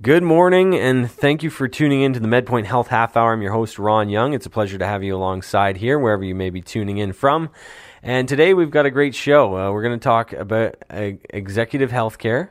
Good morning, and thank you for tuning in to the MedPoint Health Half Hour. I'm your host, Ron Young. It's a pleasure to have you alongside here, wherever you may be tuning in from. And today we've got a great show. Uh, we're going to talk about uh, executive healthcare.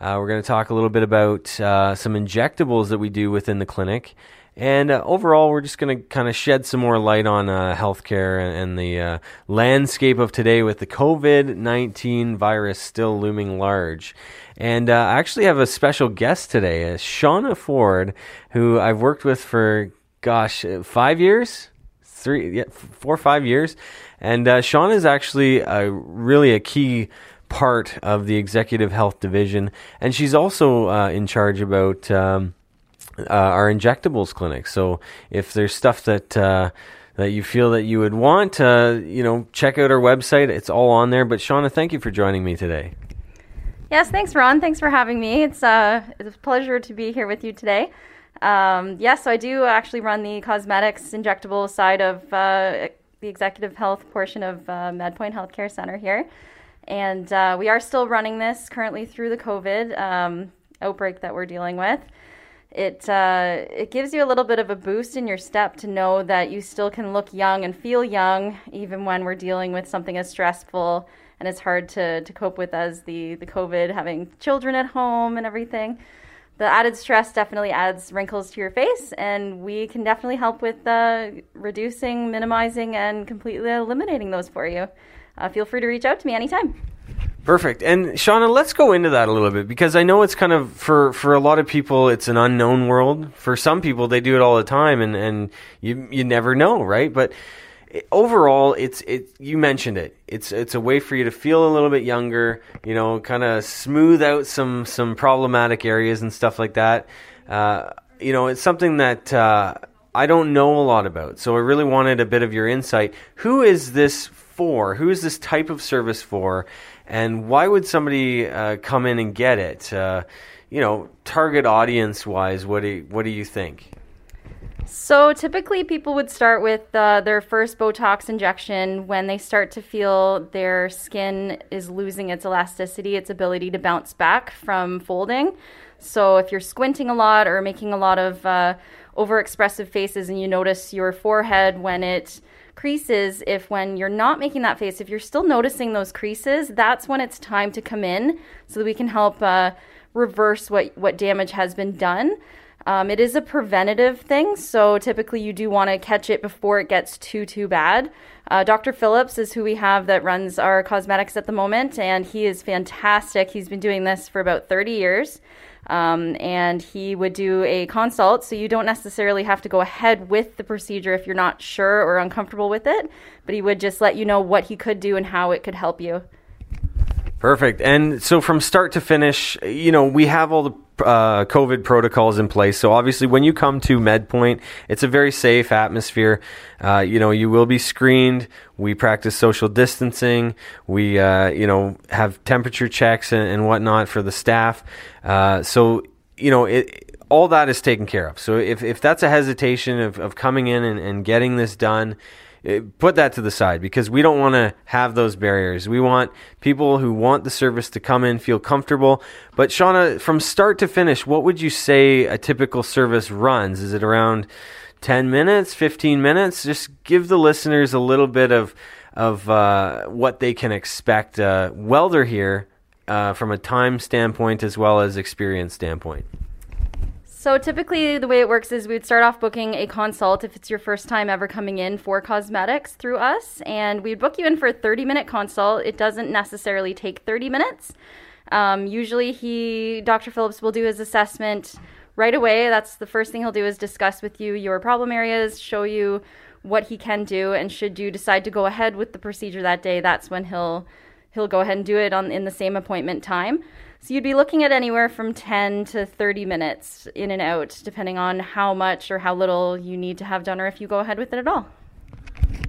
Uh, we're going to talk a little bit about uh, some injectables that we do within the clinic. And uh, overall, we're just going to kind of shed some more light on uh, healthcare and, and the uh, landscape of today with the COVID 19 virus still looming large. And uh, I actually have a special guest today, uh, Shauna Ford, who I've worked with for, gosh, uh, five years? Three, yeah, four or five years. And uh, Shauna is actually a, really a key part of the executive health division. And she's also in charge about. Um, uh, our injectables clinic. So if there's stuff that uh, that you feel that you would want, uh, you know, check out our website. It's all on there. But Shauna, thank you for joining me today. Yes, thanks, Ron. Thanks for having me. It's, uh, it's a pleasure to be here with you today. Um, yes, yeah, so I do actually run the cosmetics injectable side of uh, the executive health portion of uh, MedPoint Healthcare Center here. And we are still running this currently through the COVID um, outbreak that we're dealing with it uh, it gives you a little bit of a boost in your step to know that you still can look young and feel young even when we're dealing with something as stressful and as hard to, to cope with as the, the COVID, having children at home and everything. The added stress definitely adds wrinkles to your face, and we can definitely help with uh, reducing, minimizing, and completely eliminating those for you. Uh, feel free to reach out to me anytime. Perfect. And Shauna, let's go into that a little bit because I know it's kind of for for a lot of people it's an unknown world. For some people they do it all the time and and you you never know, right? But overall it's it you mentioned it. It's it's a way for you to feel a little bit younger, you know, kind of smooth out some some problematic areas and stuff like that. Uh, you know, it's something that uh, I don't know a lot about. So I really wanted a bit of your insight. Who is this for? Who is this type of service for? And why would somebody uh, come in and get it? Uh, you know, target audience wise, what do you, what do you think? So typically, people would start with uh, their first Botox injection when they start to feel their skin is losing its elasticity, its ability to bounce back from folding. So if you're squinting a lot or making a lot of uh, overexpressive faces, and you notice your forehead when it creases if when you're not making that face if you're still noticing those creases that's when it's time to come in so that we can help uh, reverse what what damage has been done. Um, it is a preventative thing so typically you do want to catch it before it gets too too bad. Uh, dr phillips is who we have that runs our cosmetics at the moment and he is fantastic. He's been doing this for about 30 years um, and he would do a consult, so you don't necessarily have to go ahead with the procedure if you're not sure or uncomfortable with it, but he would just let you know what he could do and how it could help you. Perfect. And so from start to finish, you know, we have all the uh, COVID protocols in place. So obviously, when you come to MedPoint, it's a very safe atmosphere. Uh, you know, you will be screened. We practice social distancing. We, uh, you know, have temperature checks and, and whatnot for the staff. Uh, so, you know, it, all that is taken care of. So if, if that's a hesitation of, of coming in and, and getting this done, put that to the side because we don't want to have those barriers. We want people who want the service to come in, feel comfortable. But Shauna, from start to finish, what would you say a typical service runs? Is it around 10 minutes, 15 minutes? Just give the listeners a little bit of of uh, what they can expect uh, they're here uh, from a time standpoint as well as experience standpoint. So typically, the way it works is we would start off booking a consult if it's your first time ever coming in for cosmetics through us, and we'd book you in for a 30 minute consult. It doesn't necessarily take 30 minutes. Um, usually, he, Dr. Phillips, will do his assessment right away. That's the first thing he'll do is discuss with you your problem areas, show you what he can do, and should you decide to go ahead with the procedure that day, that's when he'll he'll go ahead and do it on in the same appointment time. So you'd be looking at anywhere from 10 to 30 minutes in and out, depending on how much or how little you need to have done or if you go ahead with it at all.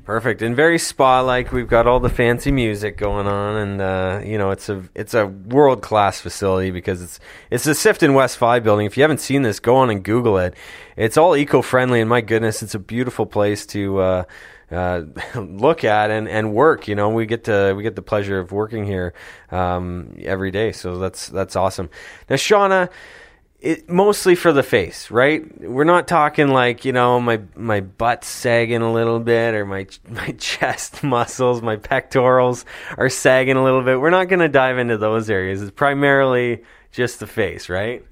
Perfect and very spa like. We've got all the fancy music going on, and uh, you know it's a it's a world class facility because it's it's the Sifton West Five building. If you haven't seen this, go on and Google it. It's all eco friendly, and my goodness, it's a beautiful place to. Uh, uh, look at and, and work. You know, we get to we get the pleasure of working here um, every day, so that's that's awesome. Now, Shauna, it mostly for the face, right? We're not talking like you know my my butt sagging a little bit or my my chest muscles, my pectorals are sagging a little bit. We're not going to dive into those areas. It's primarily just the face, right?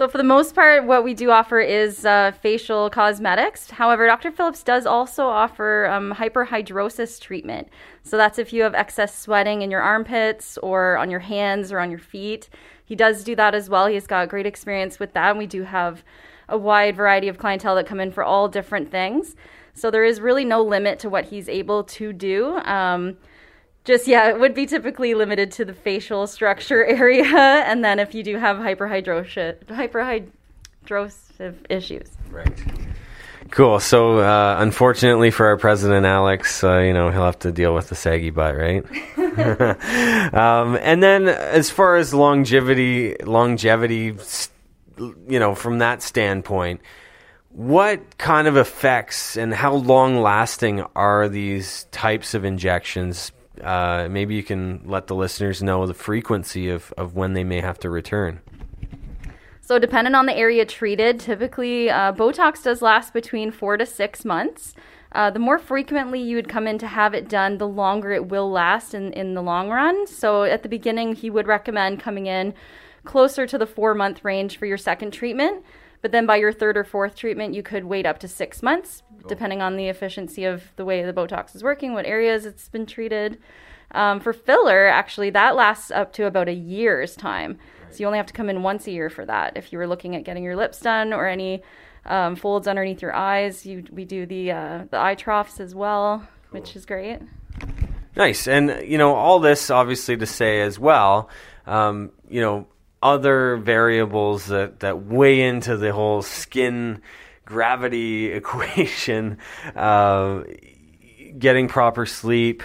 So, for the most part, what we do offer is uh, facial cosmetics. However, Dr. Phillips does also offer um, hyperhidrosis treatment. So, that's if you have excess sweating in your armpits or on your hands or on your feet. He does do that as well. He's got great experience with that. And we do have a wide variety of clientele that come in for all different things. So, there is really no limit to what he's able to do. Um, just yeah, it would be typically limited to the facial structure area, and then if you do have hyperhidrosis, issues. Right. Cool. So, uh, unfortunately for our president, Alex, uh, you know he'll have to deal with the saggy butt, right? um, and then, as far as longevity, longevity, you know, from that standpoint, what kind of effects and how long lasting are these types of injections uh, maybe you can let the listeners know the frequency of, of when they may have to return. So, depending on the area treated, typically uh, Botox does last between four to six months. Uh, the more frequently you would come in to have it done, the longer it will last in, in the long run. So, at the beginning, he would recommend coming in closer to the four month range for your second treatment. But then by your third or fourth treatment, you could wait up to six months, cool. depending on the efficiency of the way the Botox is working, what areas it's been treated. Um, for filler, actually, that lasts up to about a year's time. Right. So you only have to come in once a year for that. If you were looking at getting your lips done or any um, folds underneath your eyes, you, we do the uh, the eye troughs as well, cool. which is great. Nice, and you know all this obviously to say as well. Um, you know, other variables that, that weigh into the whole skin gravity equation. Uh, getting proper sleep,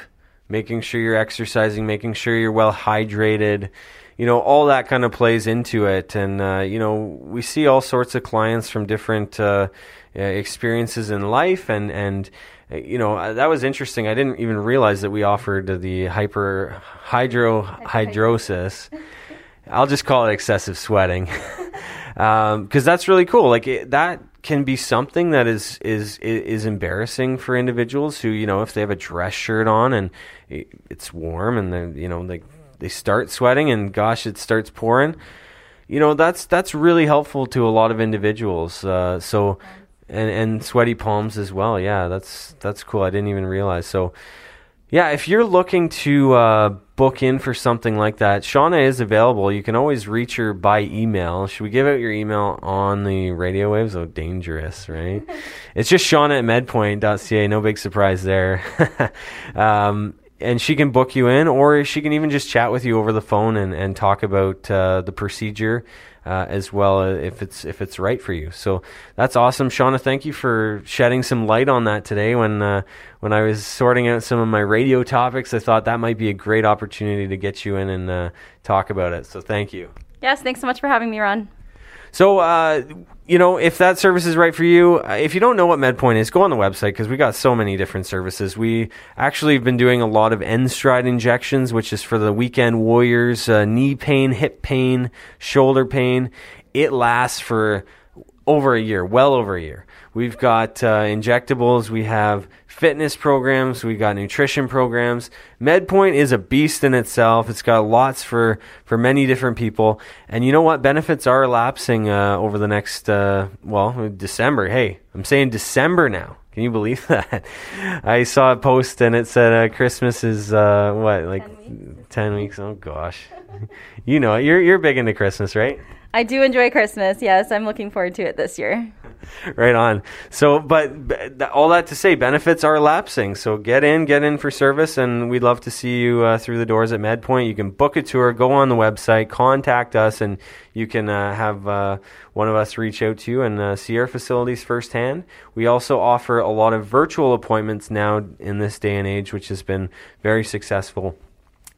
making sure you're exercising, making sure you're well hydrated. You know, all that kind of plays into it. And, uh, you know, we see all sorts of clients from different uh, experiences in life. And, and uh, you know, uh, that was interesting. I didn't even realize that we offered the hyper hydrohydrosis. I'll just call it excessive sweating, because um, that's really cool. Like it, that can be something that is is is embarrassing for individuals who you know if they have a dress shirt on and it's warm and they you know they they start sweating and gosh it starts pouring. You know that's that's really helpful to a lot of individuals. Uh, so and and sweaty palms as well. Yeah, that's that's cool. I didn't even realize. So yeah, if you're looking to uh, book in for something like that, Shauna is available. You can always reach her by email. Should we give out your email on the radio waves? Oh, dangerous, right? it's just Shauna at medpoint.ca. No big surprise there. um, and she can book you in, or she can even just chat with you over the phone and, and talk about uh, the procedure uh, as well uh, if it's if it's right for you. So that's awesome, Shauna. Thank you for shedding some light on that today. When uh, when I was sorting out some of my radio topics, I thought that might be a great opportunity to get you in and uh, talk about it. So thank you. Yes, thanks so much for having me, Ron. So, uh, you know, if that service is right for you, uh, if you don't know what MedPoint is, go on the website because we got so many different services. We actually have been doing a lot of N-Stride injections, which is for the weekend warriors, uh, knee pain, hip pain, shoulder pain. It lasts for over a year, well over a year. We've got uh, injectables. We have fitness programs. We've got nutrition programs. MedPoint is a beast in itself. It's got lots for, for many different people. And you know what? Benefits are lapsing uh, over the next, uh, well, December. Hey, I'm saying December now. Can you believe that? I saw a post and it said uh, Christmas is uh, what, like 10 weeks. 10 weeks? Oh, gosh. you know, you're, you're big into Christmas, right? I do enjoy Christmas. Yes, I'm looking forward to it this year. right on. So, but, all that to say, benefits are lapsing. So get in, get in for service, and we'd love to see you uh, through the doors at MedPoint. You can book a tour, go on the website, contact us, and you can uh, have uh, one of us reach out to you and uh, see our facilities firsthand. We also offer a lot of virtual appointments now in this day and age, which has been very successful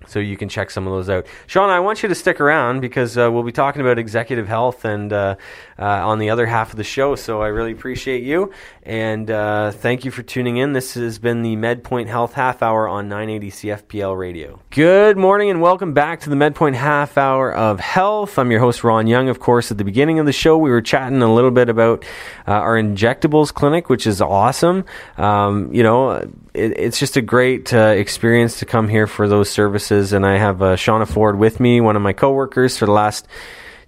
so you can check some of those out. Sean, I want you to stick around because uh, we'll be talking about executive health and uh, uh, on the other half of the show. So I really appreciate you and uh, thank you for tuning in. This has been the MedPoint Health Half Hour on 980 CFPL Radio. Good morning and welcome back to the MedPoint Half Hour of Health. I'm your host Ron Young. Of course, at the beginning of the show, we were chatting a little bit about uh, our injectables clinic, which is awesome. Um, you know, it, it's just a great uh, experience to come here for those services. And I have uh, Shauna Ford with me, one of my coworkers for the last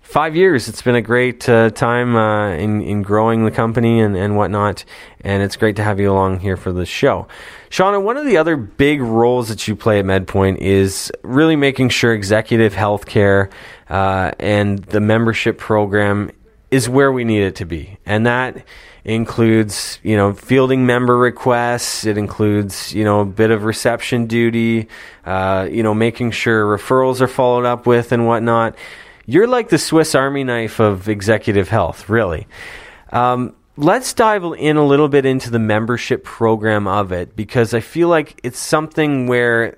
five years. It's been a great uh, time uh, in in growing the company and, and whatnot, and it's great to have you along here for the show. Shauna, one of the other big roles that you play at MedPoint is really making sure executive healthcare uh, and the membership program is where we need it to be, and that includes you know fielding member requests it includes you know a bit of reception duty uh, you know making sure referrals are followed up with and whatnot you're like the Swiss Army knife of executive health, really. Um, let's dive in a little bit into the membership program of it because I feel like it's something where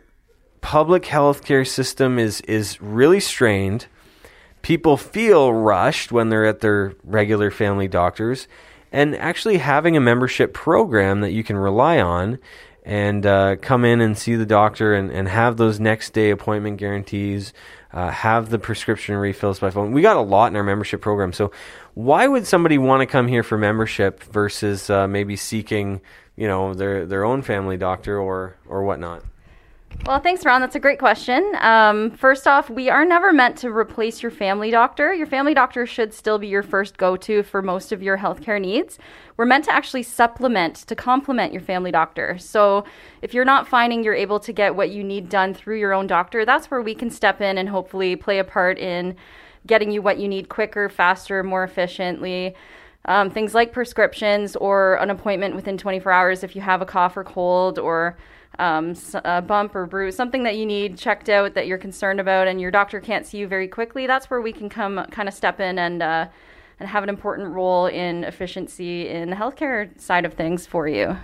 public healthcare system is is really strained. People feel rushed when they're at their regular family doctors, and actually having a membership program that you can rely on and uh, come in and see the doctor and, and have those next day appointment guarantees uh, have the prescription refills by phone. We got a lot in our membership program. So why would somebody want to come here for membership versus uh, maybe seeking, you know, their their own family doctor or or whatnot? Well, thanks, Ron. That's a great question. Um, first off, we are never meant to replace your family doctor. Your family doctor should still be your first go to for most of your healthcare needs. We're meant to actually supplement, to complement your family doctor. So if you're not finding you're able to get what you need done through your own doctor, that's where we can step in and hopefully play a part in getting you what you need quicker, faster, more efficiently. Um, things like prescriptions or an appointment within 24 hours if you have a cough or cold or um, a bump or bruise, something that you need checked out that you're concerned about, and your doctor can't see you very quickly, that's where we can come kind of step in and uh, and have an important role in efficiency in the healthcare side of things for you.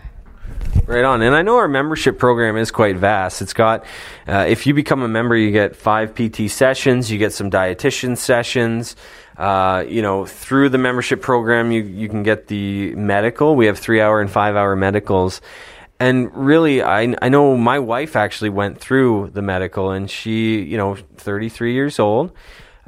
Right on. And I know our membership program is quite vast. It's got, uh, if you become a member, you get five PT sessions, you get some dietitian sessions. Uh, you know, through the membership program, you, you can get the medical. We have three hour and five hour medicals and really I, I know my wife actually went through the medical and she you know 33 years old.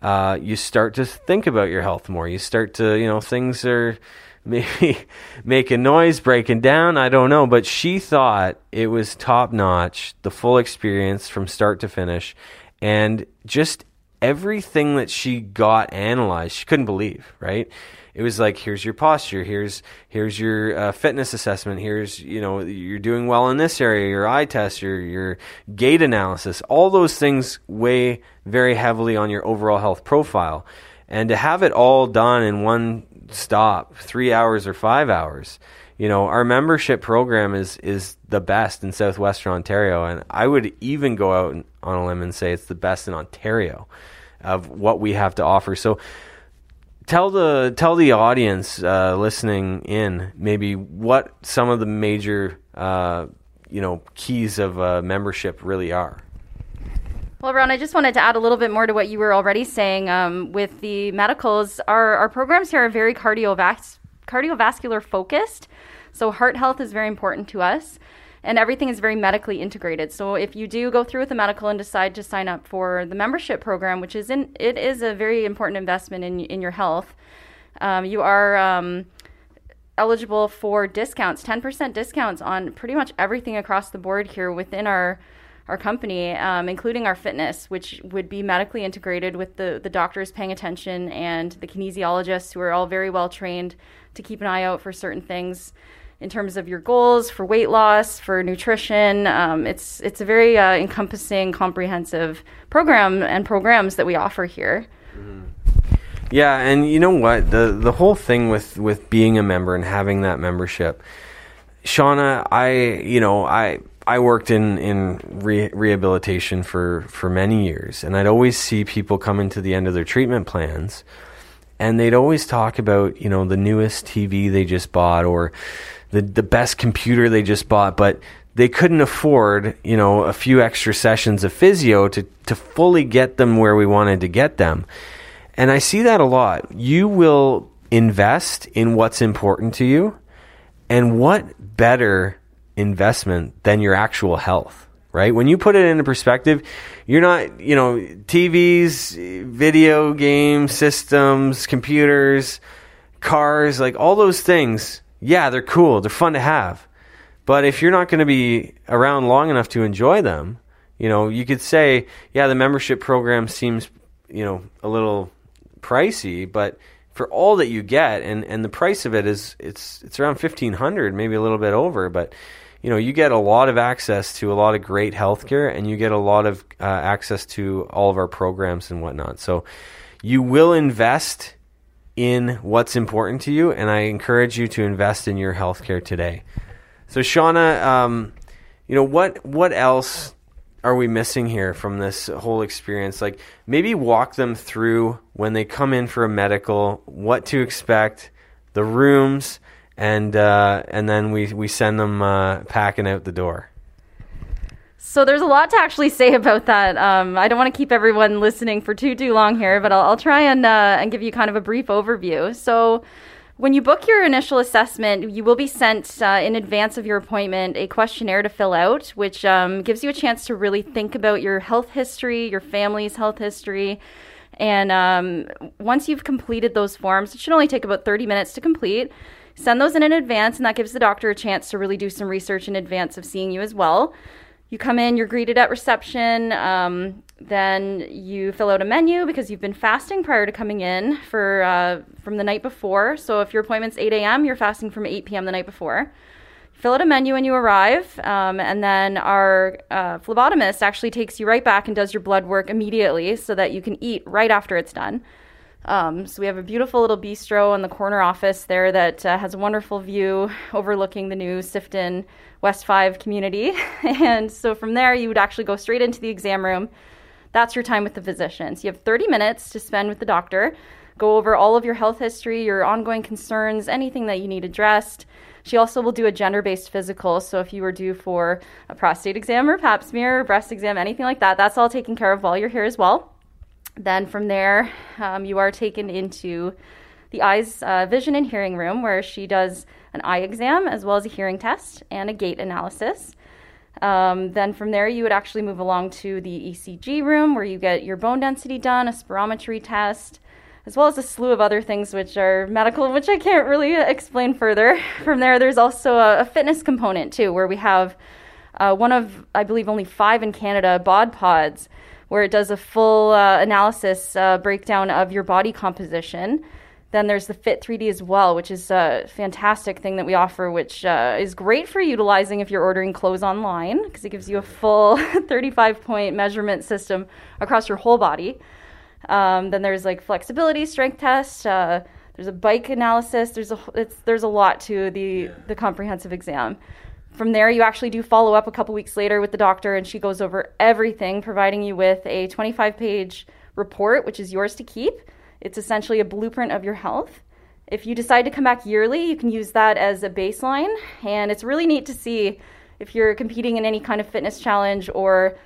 Uh, you start to think about your health more. You start to you know things are maybe making noise breaking down. I don't know. But she thought it was top notch the full experience from start to finish. And just everything that she got analyzed she couldn't believe right? It was like here's your posture here's here's your uh, fitness assessment here's you know you're doing well in this area your eye test your your gait analysis. All those things weigh very heavily on your overall health profile. And to have it all done in one stop 3 hours or 5 hours you know our membership program is is the best in southwestern ontario and i would even go out on a limb and say it's the best in ontario of what we have to offer so tell the tell the audience uh, listening in maybe what some of the major uh, you know keys of uh, membership really are. Well, Ron, I just wanted to add a little bit more to what you were already saying. Um, with the medicals, our, our programs here are very cardiovas- cardiovascular focused. So, heart health is very important to us and everything is very medically integrated. So if you do go through with the medical and decide to sign up for the membership program, which is in, it is a very important investment in in your health, um, you are um, eligible for discounts, ten percent discounts on pretty much everything across the board here within our our company, um, including our fitness, which would be medically integrated with the, the doctors paying attention and the kinesiologists who are all very well trained to keep an eye out for certain things in terms of your goals for weight loss, for nutrition. Um, it's it's a very uh, encompassing, comprehensive program and programs that we offer here. Mm-hmm. Yeah, and you know what the the whole thing with with being a member and having that membership, Shauna, I you know I. I worked in in re- rehabilitation for for many years, and I'd always see people coming to the end of their treatment plans, and they'd always talk about you know the newest TV they just bought or the the best computer they just bought, but they couldn't afford, you know, a few extra sessions of physio to, to fully get them where we wanted to get them. And I see that a lot. You will invest in what's important to you. And what better investment than your actual health, right? When you put it into perspective, you're not, you know, TVs, video game systems, computers, cars, like all those things. Yeah, they're cool. They're fun to have. But if you're not going to be around long enough to enjoy them, you know, you could say, yeah, the membership program seems, you know, a little pricey, but for all that you get, and, and the price of it is it's it's around fifteen hundred, maybe a little bit over, but you know you get a lot of access to a lot of great healthcare, and you get a lot of uh, access to all of our programs and whatnot. So you will invest in what's important to you, and I encourage you to invest in your healthcare today. So, Shauna, um, you know what? What else are we missing here from this whole experience? Like, maybe walk them through when they come in for a medical, what to expect, the rooms, and uh, and then we we send them uh, packing out the door. So there's a lot to actually say about that. Um, I don't want to keep everyone listening for too too long here, but I'll, I'll try and uh, and give you kind of a brief overview. So when you book your initial assessment, you will be sent uh, in advance of your appointment a questionnaire to fill out, which um, gives you a chance to really think about your health history, your family's health history. And um, once you've completed those forms, it should only take about 30 minutes to complete. Send those in in advance, and that gives the doctor a chance to really do some research in advance of seeing you as well. You come in, you're greeted at reception. Um, then you fill out a menu because you've been fasting prior to coming in for uh, from the night before. So if your appointment's 8 a.m., you're fasting from 8 p.m. the night before. Fill out a menu when you arrive, um, and then our uh, phlebotomist actually takes you right back and does your blood work immediately so that you can eat right after it's done. Um, so we have a beautiful little bistro in the corner office there that uh, has a wonderful view overlooking the new Sifton West 5 community. and so from there, you would actually go straight into the exam room. That's your time with the physician. So you have 30 minutes to spend with the doctor, go over all of your health history, your ongoing concerns, anything that you need addressed. She also will do a gender based physical. So if you were due for a prostate exam or pap smear, or breast exam, anything like that, that's all taken care of while you're here as well. Then from there, um, you are taken into the eyes, uh, vision, and hearing room where she does an eye exam as well as a hearing test and a gait analysis. Um, then from there, you would actually move along to the ECG room where you get your bone density done, a spirometry test, as well as a slew of other things which are medical, which I can't really explain further. From there, there's also a, a fitness component too, where we have uh, one of, I believe, only five in Canada, bod pods, where it does a full uh, analysis uh, breakdown of your body composition. Then there's the Fit 3D as well, which is a fantastic thing that we offer, which uh, is great for utilizing if you're ordering clothes online because it gives you a full 35 point measurement system across your whole body. Um, then there's like flexibility strength test. Uh, there's a bike analysis. There's a there's a lot to the yeah. the comprehensive exam. From there, you actually do follow up a couple weeks later with the doctor, and she goes over everything, providing you with a 25 page report, which is yours to keep it's essentially a blueprint of your health. If you decide to come back yearly, you can use that as a baseline. And it's really neat to see if you're competing in any kind of fitness challenge or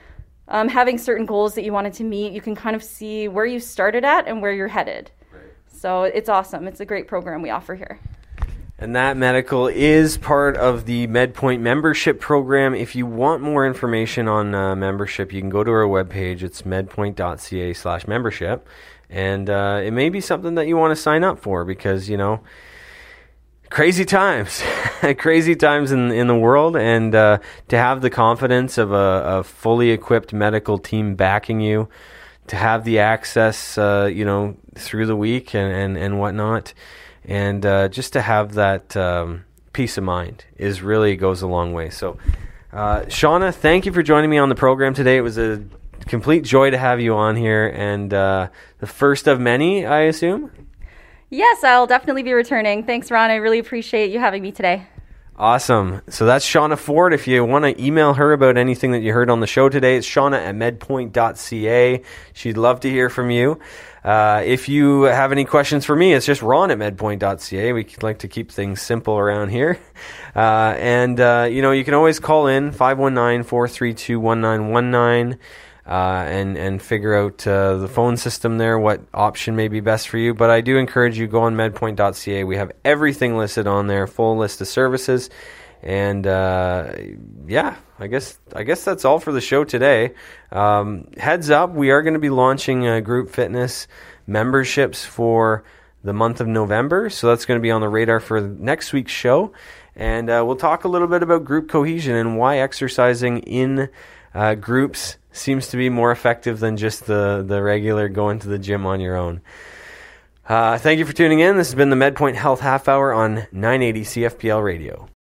um, having certain goals that you wanted to meet, you can kind of see where you started at and where you're headed. Right. So it's awesome. It's a great program we offer here. And that medical is part of the MedPoint membership program. If you want more information on uh, membership, you can go to our webpage. It's medpoint.ca slash membership and uh, it may be something that you want to sign up for because you know crazy times crazy times in in the world and uh, to have the confidence of a, a, fully equipped medical team backing you to have the access uh, you know through the week and and, and whatnot and uh, just to have that um, peace of mind is really goes a long way so uh, Shauna, thank you for joining me on the program today. It was a complete joy to have you on here, and uh, the first of many, I assume. Yes, I'll definitely be returning. Thanks, Ron. I really appreciate you having me today. Awesome. So that's Shauna Ford. If you want to email her about anything that you heard on the show today, it's shauna at medpoint.ca. She'd love to hear from you. Uh, if you have any questions for me, it's just ron at medpoint.ca. We like to keep things simple around here. Uh, and, uh, you know, you can always call in 519 432 1919 uh, and and figure out uh, the phone system there, what option may be best for you. But I do encourage you go on medpoint.ca. We have everything listed on there, full list of services, and uh, yeah, I guess I guess that's all for the show today. Um, heads up, we are going to be launching group fitness memberships for the month of November, so that's going to be on the radar for next week's show. And uh, we'll talk a little bit about group cohesion and why exercising in uh, groups seems to be more effective than just the, the regular going to the gym on your own. Uh, thank you for tuning in. This has been the MedPoint Health Half Hour on 980 CFPL Radio.